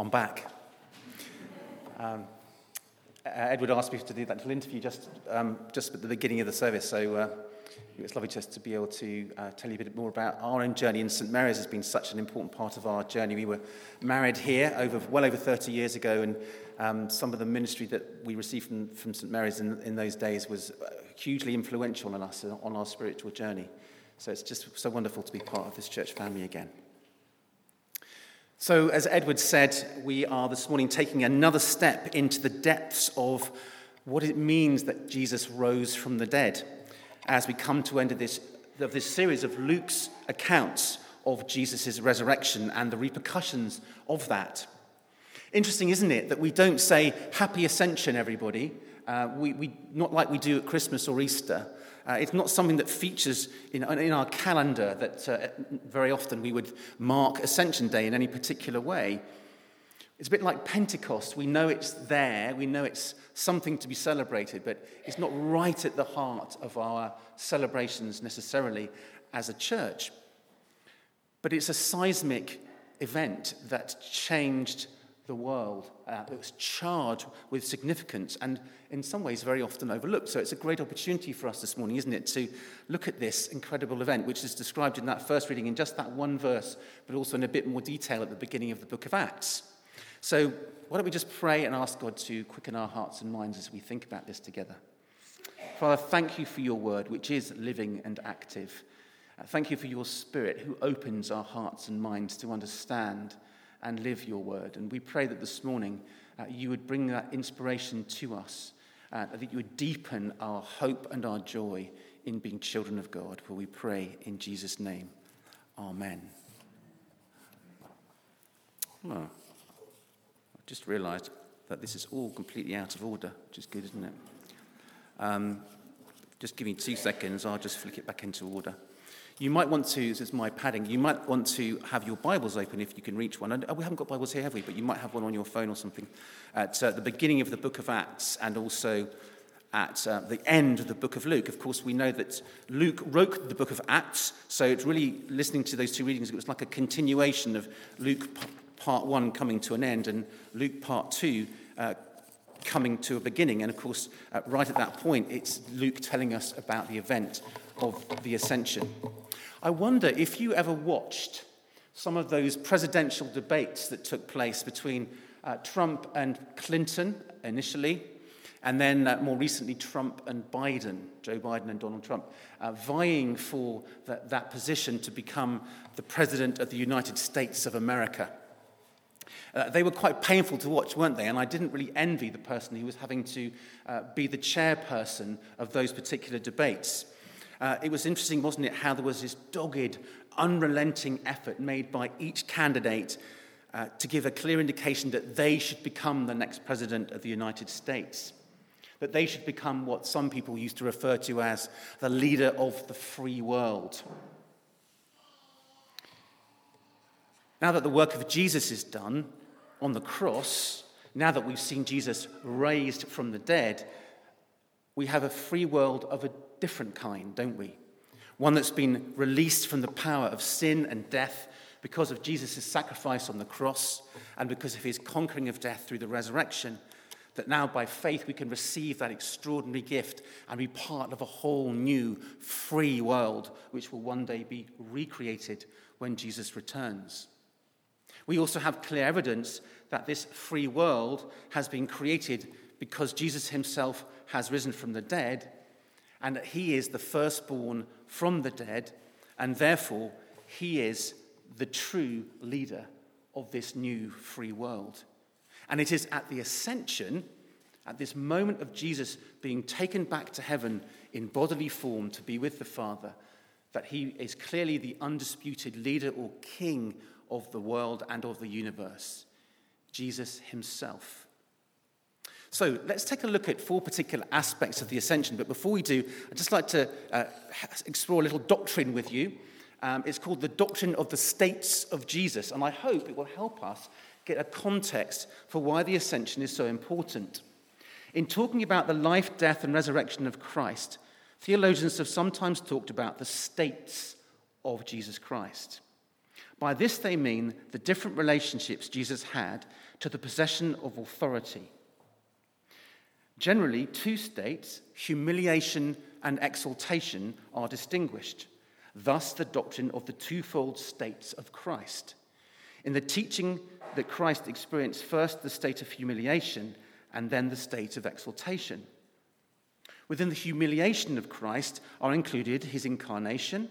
I'm back. Um, Edward asked me to do that little interview just, um, just at the beginning of the service, so uh, it's lovely just to be able to uh, tell you a bit more about our own journey. And St Mary's has been such an important part of our journey. We were married here over well over 30 years ago, and um, some of the ministry that we received from, from St Mary's in, in those days was uh, hugely influential on us on our spiritual journey. So it's just so wonderful to be part of this church family again. So, as Edward said, we are this morning taking another step into the depths of what it means that Jesus rose from the dead as we come to end of this, of this series of Luke's accounts of Jesus' resurrection and the repercussions of that. Interesting, isn't it, that we don't say happy ascension, everybody, uh, we, we, not like we do at Christmas or Easter. Uh, it's not something that features in, in our calendar that uh, very often we would mark Ascension Day in any particular way. It's a bit like Pentecost. We know it's there, we know it's something to be celebrated, but it's not right at the heart of our celebrations necessarily as a church. But it's a seismic event that changed the world. Uh, it was charged with significance and, in some ways, very often overlooked. So it's a great opportunity for us this morning, isn't it, to look at this incredible event, which is described in that first reading in just that one verse, but also in a bit more detail at the beginning of the book of Acts. So why don't we just pray and ask God to quicken our hearts and minds as we think about this together? Father, thank you for your word, which is living and active. Uh, thank you for your spirit who opens our hearts and minds to understand and live your word. And we pray that this morning uh, you would bring that inspiration to us, uh, that you would deepen our hope and our joy in being children of God. For we pray in Jesus' name. Amen. I just realized that this is all completely out of order, which is good, isn't it? Um, just give me two seconds, I'll just flick it back into order. You might want to, this is my padding, you might want to have your Bibles open if you can reach one. And we haven't got Bibles here, have we? But you might have one on your phone or something at uh, the beginning of the book of Acts and also at uh, the end of the book of Luke. Of course, we know that Luke wrote the book of Acts, so it's really listening to those two readings, it was like a continuation of Luke part one coming to an end and Luke part two uh, coming to a beginning. And of course, uh, right at that point, it's Luke telling us about the event of the ascension. I wonder if you ever watched some of those presidential debates that took place between uh, Trump and Clinton initially, and then uh, more recently Trump and Biden, Joe Biden and Donald Trump, uh, vying for that, that position to become the President of the United States of America. Uh, they were quite painful to watch, weren't they? And I didn't really envy the person who was having to uh, be the chairperson of those particular debates. Uh, it was interesting, wasn't it, how there was this dogged, unrelenting effort made by each candidate uh, to give a clear indication that they should become the next president of the United States. That they should become what some people used to refer to as the leader of the free world. Now that the work of Jesus is done on the cross, now that we've seen Jesus raised from the dead, we have a free world of a different kind, don't we? One that's been released from the power of sin and death because of Jesus' sacrifice on the cross and because of his conquering of death through the resurrection. That now, by faith, we can receive that extraordinary gift and be part of a whole new free world, which will one day be recreated when Jesus returns. We also have clear evidence that this free world has been created because Jesus himself has risen from the dead and that he is the firstborn from the dead, and therefore he is the true leader of this new free world. And it is at the ascension, at this moment of Jesus being taken back to heaven in bodily form to be with the Father, that he is clearly the undisputed leader or king of the world and of the universe. Jesus himself. So let's take a look at four particular aspects of the ascension. But before we do, I'd just like to uh, explore a little doctrine with you. Um, it's called the doctrine of the states of Jesus, and I hope it will help us get a context for why the ascension is so important. In talking about the life, death, and resurrection of Christ, theologians have sometimes talked about the states of Jesus Christ. By this they mean the different relationships Jesus had to the possession of authority. Generally, two states, humiliation and exaltation, are distinguished. Thus, the doctrine of the twofold states of Christ. In the teaching that Christ experienced first the state of humiliation and then the state of exaltation. Within the humiliation of Christ are included his incarnation,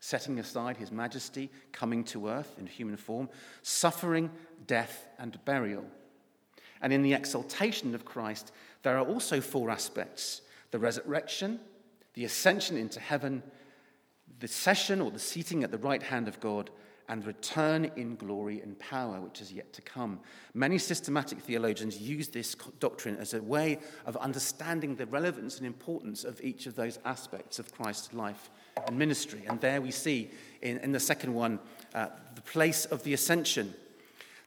setting aside his majesty, coming to earth in human form, suffering, death, and burial. And in the exaltation of Christ, there are also four aspects the resurrection, the ascension into heaven, the session or the seating at the right hand of God, and return in glory and power, which is yet to come. Many systematic theologians use this doctrine as a way of understanding the relevance and importance of each of those aspects of Christ's life and ministry. And there we see in, in the second one uh, the place of the ascension.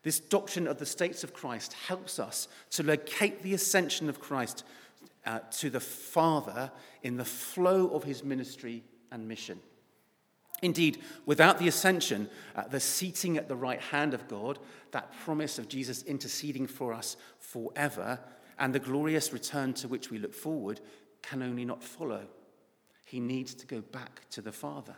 This doctrine of the states of Christ helps us to locate the ascension of Christ uh, to the Father in the flow of his ministry and mission. Indeed, without the ascension, uh, the seating at the right hand of God, that promise of Jesus interceding for us forever, and the glorious return to which we look forward, can only not follow. He needs to go back to the Father.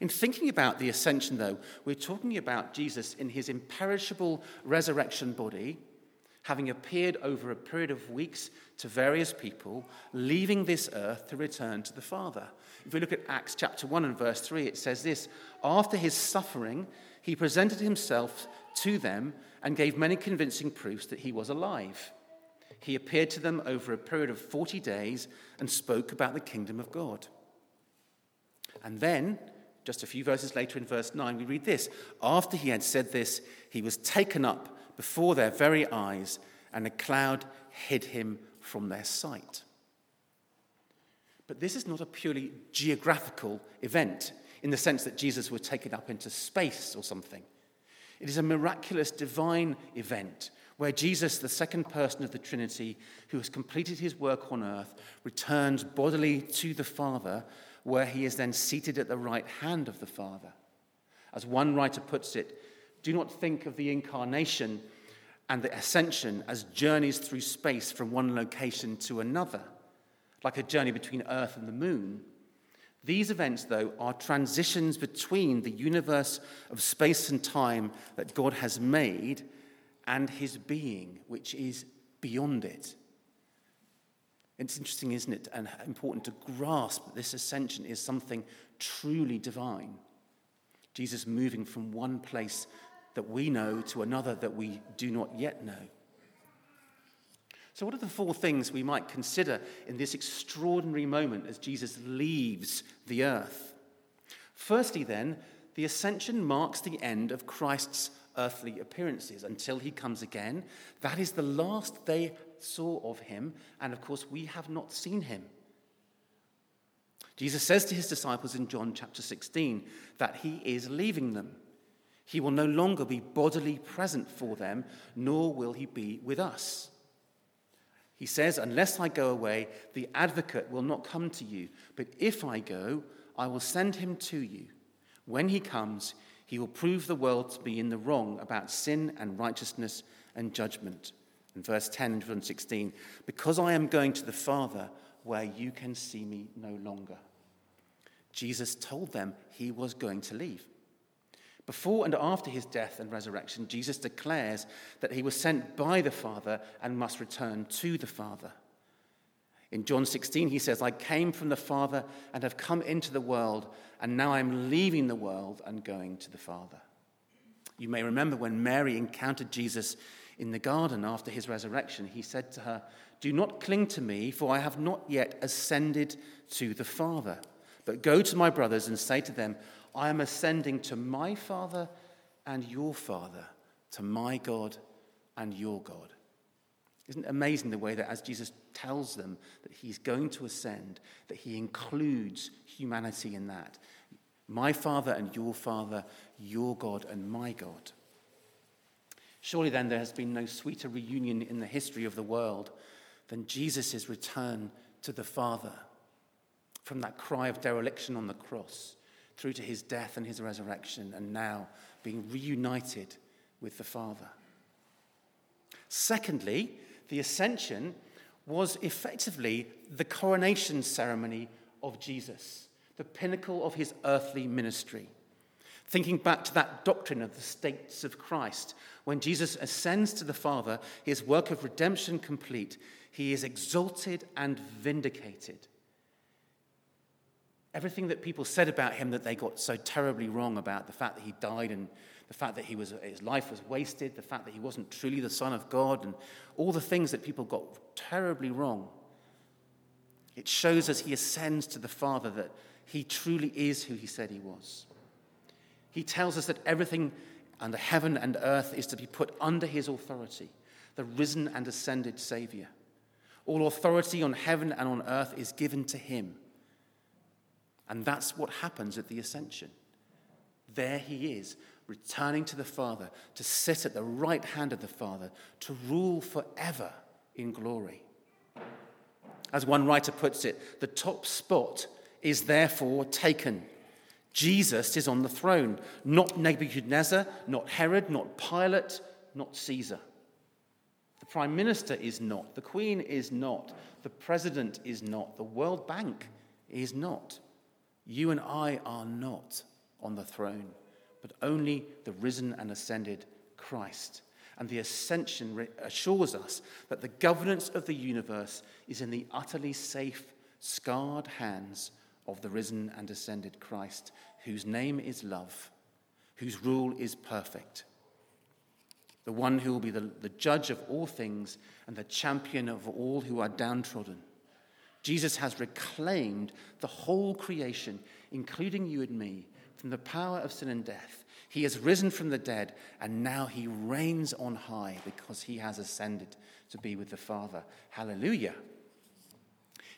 In thinking about the ascension, though, we're talking about Jesus in his imperishable resurrection body having appeared over a period of weeks to various people, leaving this earth to return to the Father. If we look at Acts chapter 1 and verse 3, it says this After his suffering, he presented himself to them and gave many convincing proofs that he was alive. He appeared to them over a period of 40 days and spoke about the kingdom of God. And then, just a few verses later in verse 9, we read this After he had said this, he was taken up before their very eyes, and a cloud hid him from their sight. But this is not a purely geographical event in the sense that Jesus was taken up into space or something. It is a miraculous divine event where Jesus, the second person of the Trinity, who has completed his work on earth, returns bodily to the Father, where he is then seated at the right hand of the Father. As one writer puts it, do not think of the incarnation and the ascension as journeys through space from one location to another, like a journey between Earth and the moon. These events, though, are transitions between the universe of space and time that God has made and his being, which is beyond it. It's interesting, isn't it, and important to grasp that this ascension is something truly divine. Jesus moving from one place that we know to another that we do not yet know. So, what are the four things we might consider in this extraordinary moment as Jesus leaves the earth? Firstly, then, the ascension marks the end of Christ's earthly appearances until he comes again. That is the last they saw of him, and of course, we have not seen him. Jesus says to his disciples in John chapter 16 that he is leaving them. He will no longer be bodily present for them, nor will he be with us. He says, Unless I go away, the advocate will not come to you. But if I go, I will send him to you. When he comes, he will prove the world to be in the wrong about sin and righteousness and judgment. In verse 10 and verse 16, because I am going to the Father where you can see me no longer. Jesus told them he was going to leave. Before and after his death and resurrection, Jesus declares that he was sent by the Father and must return to the Father. In John 16, he says, I came from the Father and have come into the world, and now I'm leaving the world and going to the Father. You may remember when Mary encountered Jesus in the garden after his resurrection, he said to her, Do not cling to me, for I have not yet ascended to the Father. But go to my brothers and say to them, I am ascending to my Father and your Father, to my God and your God. Isn't it amazing the way that as Jesus tells them that he's going to ascend, that he includes humanity in that? My Father and your Father, your God and my God. Surely then there has been no sweeter reunion in the history of the world than Jesus' return to the Father from that cry of dereliction on the cross through to his death and his resurrection, and now being reunited with the Father. Secondly, the ascension was effectively the coronation ceremony of Jesus, the pinnacle of his earthly ministry. Thinking back to that doctrine of the states of Christ, when Jesus ascends to the Father, his work of redemption complete, he is exalted and vindicated. Everything that people said about him that they got so terribly wrong about the fact that he died and the fact that he was, his life was wasted, the fact that he wasn't truly the Son of God, and all the things that people got terribly wrong. It shows as he ascends to the Father that he truly is who he said he was. He tells us that everything under heaven and earth is to be put under his authority, the risen and ascended Savior. All authority on heaven and on earth is given to him. And that's what happens at the ascension. There he is, returning to the Father, to sit at the right hand of the Father, to rule forever in glory. As one writer puts it, the top spot is therefore taken. Jesus is on the throne, not Nebuchadnezzar, not Herod, not Pilate, not Caesar. The Prime Minister is not, the Queen is not, the President is not, the World Bank is not. You and I are not on the throne but only the risen and ascended Christ. And the ascension assures us that the governance of the universe is in the utterly safe, scarred hands of the risen and ascended Christ, whose name is love, whose rule is perfect. The one who will be the, the judge of all things and the champion of all who are downtrodden. Jesus has reclaimed the whole creation, including you and me, from the power of sin and death. He has risen from the dead, and now he reigns on high because he has ascended to be with the Father. Hallelujah.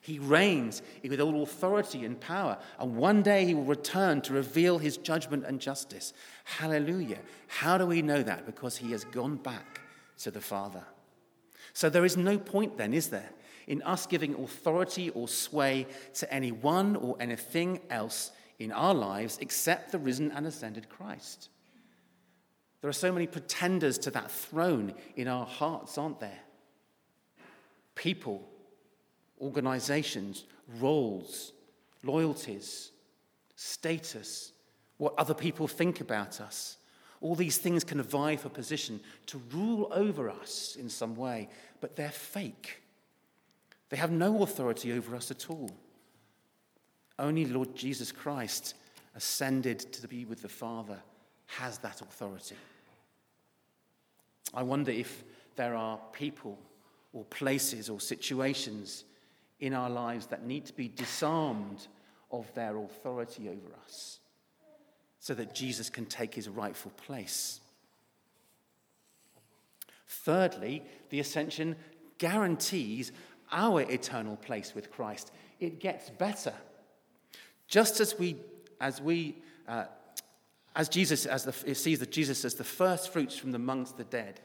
He reigns with all authority and power, and one day he will return to reveal his judgment and justice. Hallelujah. How do we know that? Because he has gone back to the Father. So there is no point then, is there, in us giving authority or sway to anyone or anything else in our lives except the risen and ascended Christ. There are so many pretenders to that throne in our hearts, aren't there? People, organizations, roles, loyalties, status, what other people think about us. All these things can vie for position to rule over us in some way, but they're fake. They have no authority over us at all. Only Lord Jesus Christ, ascended to be with the Father, has that authority. I wonder if there are people or places or situations in our lives that need to be disarmed of their authority over us so that Jesus can take his rightful place. Thirdly, the ascension guarantees our eternal place with Christ. It gets better. Just as we, as we, uh, as Jesus, as the, sees that Jesus as the first fruits from amongst the dead,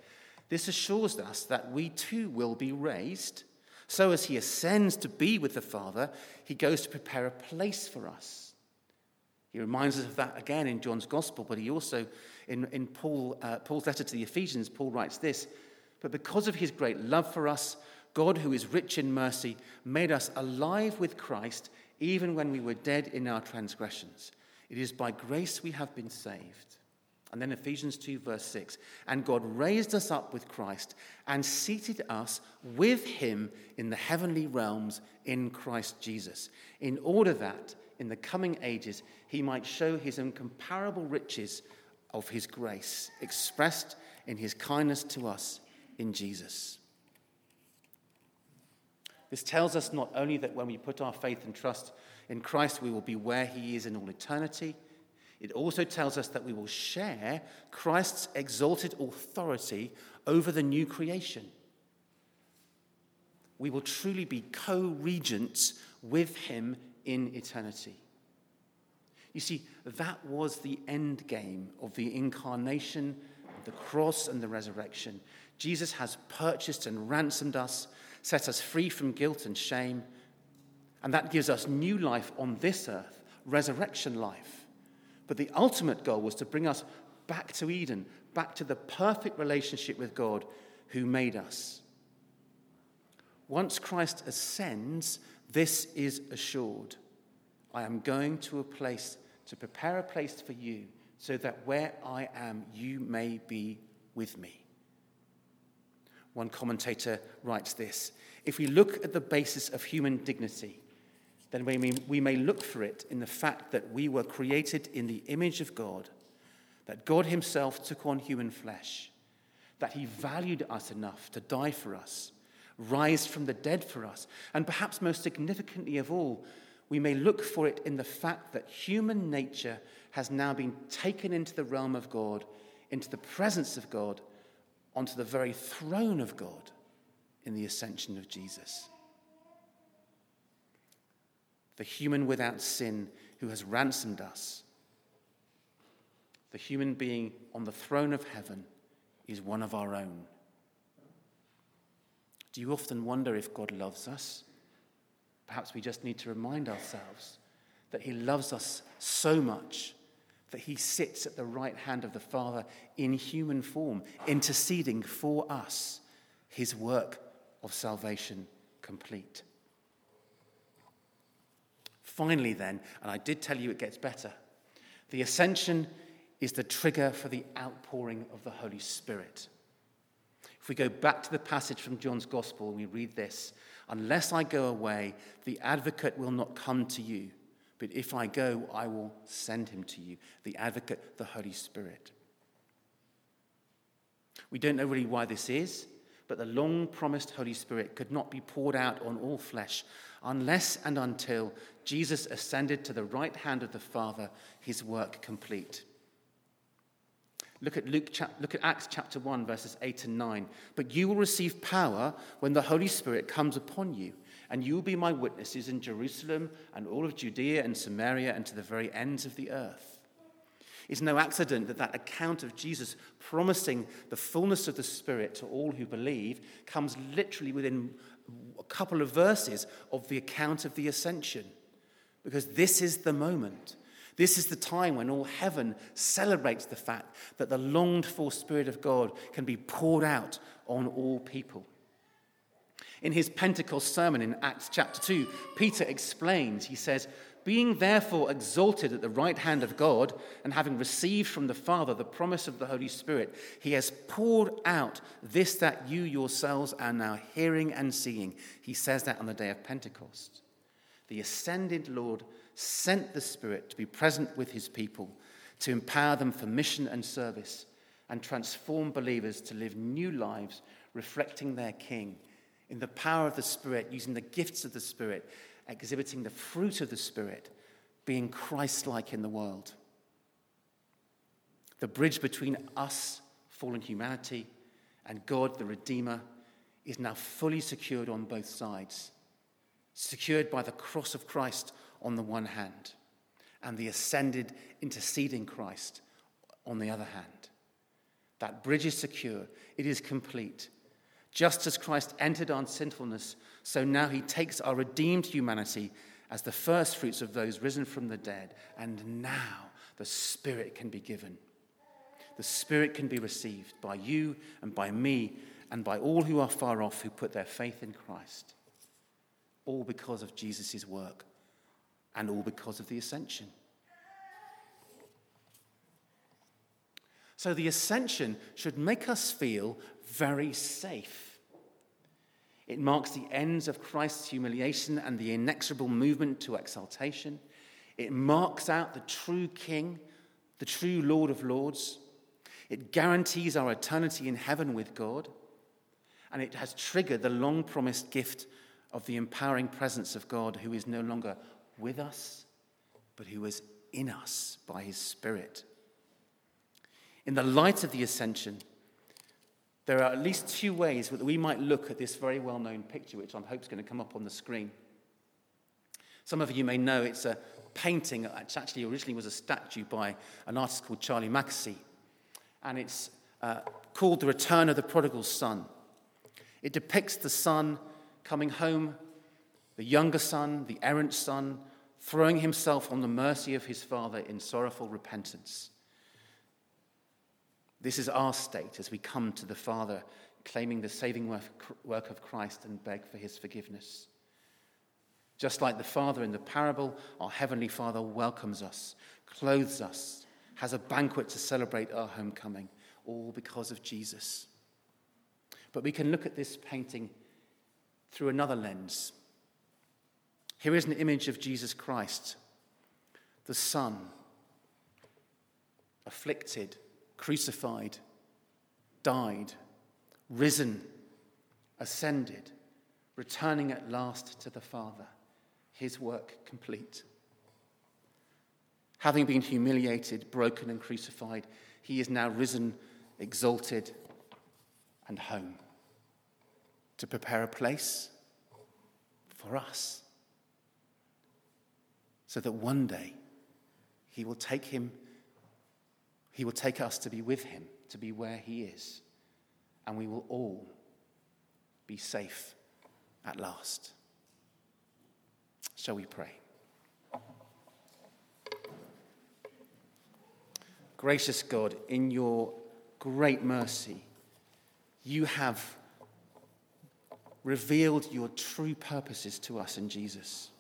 this assures us that we too will be raised. So as he ascends to be with the Father, he goes to prepare a place for us. He reminds us of that again in John's Gospel, but he also, in, in Paul, uh, Paul's letter to the Ephesians, Paul writes this But because of his great love for us, God, who is rich in mercy, made us alive with Christ even when we were dead in our transgressions. It is by grace we have been saved. And then Ephesians 2, verse 6 And God raised us up with Christ and seated us with him in the heavenly realms in Christ Jesus, in order that in the coming ages he might show his incomparable riches of his grace, expressed in his kindness to us in Jesus. This tells us not only that when we put our faith and trust in Christ, we will be where he is in all eternity, it also tells us that we will share Christ's exalted authority over the new creation. We will truly be co regents with him in eternity. You see, that was the end game of the incarnation, the cross, and the resurrection. Jesus has purchased and ransomed us set us free from guilt and shame, and that gives us new life on this earth, resurrection life. But the ultimate goal was to bring us back to Eden, back to the perfect relationship with God who made us. Once Christ ascends, this is assured. I am going to a place to prepare a place for you so that where I am, you may be with me. One commentator writes this If we look at the basis of human dignity, then we may, we may look for it in the fact that we were created in the image of God, that God Himself took on human flesh, that He valued us enough to die for us, rise from the dead for us, and perhaps most significantly of all, we may look for it in the fact that human nature has now been taken into the realm of God, into the presence of God, onto the very throne of God in the ascension of Jesus. The human without sin who has ransomed us, the human being on the throne of heaven, is one of our own. Do you often wonder if God loves us? Perhaps we just need to remind ourselves that He loves us so much that He sits at the right hand of the Father in human form, interceding for us, His work of salvation complete. Finally, then, and I did tell you it gets better, the ascension is the trigger for the outpouring of the Holy Spirit. If we go back to the passage from John's Gospel and we read this, unless I go away, the advocate will not come to you. But if I go, I will send him to you, the advocate, the Holy Spirit. We don't know really why this is, but the long promised Holy Spirit could not be poured out on all flesh unless and until Jesus ascended to the right hand of the Father, his work complete. Look at, Luke, look at Acts chapter 1, verses 8 and 9. But you will receive power when the Holy Spirit comes upon you, and you will be my witnesses in Jerusalem and all of Judea and Samaria and to the very ends of the earth. It's no accident that that account of Jesus promising the fullness of the Spirit to all who believe comes literally within a couple of verses of the account of the ascension. Because this is the moment this is the time when all heaven celebrates the fact that the longed for Spirit of God can be poured out on all people. In his Pentecost sermon in Acts chapter 2, Peter explains, he says, Being therefore exalted at the right hand of God, and having received from the Father the promise of the Holy Spirit, he has poured out this that you yourselves are now hearing and seeing. He says that on the day of Pentecost. The ascended Lord sent the Spirit to be present with his people, to empower them for mission and service, and transform believers to live new lives reflecting their King in the power of the Spirit, using the gifts of the Spirit, exhibiting the fruit of the Spirit, being Christ like in the world. The bridge between us, fallen humanity, and God, the Redeemer, is now fully secured on both sides, secured by the cross of Christ on the one hand, and the ascended, interceding Christ on the other hand. That bridge is secure, it is complete. Just as Christ entered on sinfulness, so now he takes our redeemed humanity as the first fruits of those risen from the dead, and now the Spirit can be given. The Spirit can be received by you and by me and by all who are far off who put their faith in Christ, all because of Jesus' work and all because of the ascension. So the ascension should make us feel very safe. It marks the ends of Christ's humiliation and the inexorable movement to exaltation. It marks out the true King, the true Lord of Lords. It guarantees our eternity in heaven with God. And it has triggered the long promised gift of the empowering presence of God, who is no longer with us, but who is in us by his Spirit. In the light of the ascension, there are at least two ways that we might look at this very well known picture, which I hope is going to come up on the screen. Some of you may know it's a painting, which actually originally was a statue by an artist called Charlie Mackesy. And it's uh, called The Return of the Prodigal Son. It depicts the son coming home, the younger son, the errant son, throwing himself on the mercy of his Father in sorrowful repentance. This is our state as we come to the Father, claiming the saving work of Christ and beg for his forgiveness. Just like the Father in the parable, our Heavenly Father welcomes us, clothes us, has a banquet to celebrate our homecoming, all because of Jesus. But we can look at this painting through another lens. Here is an image of Jesus Christ, the Son, afflicted, crucified, died, risen, ascended, returning at last to the Father, his work complete. Having been humiliated, broken, and crucified, he is now risen, exalted, and home to prepare a place for us so that one day he will take him he will take us to be with him, to be where he is, and we will all be safe at last. Shall we pray? Gracious God, in your great mercy, you have revealed your true purposes to us in Jesus.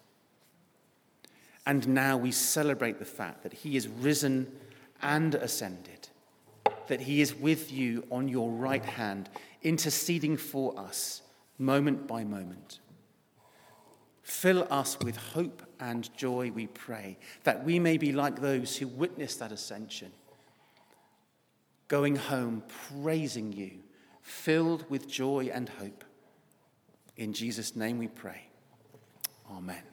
And now we celebrate the fact that he is risen and ascended, that he is with you on your right hand, interceding for us moment by moment. Fill us with hope and joy, we pray, that we may be like those who witnessed that ascension, going home praising you, filled with joy and hope. In Jesus' name we pray. Amen.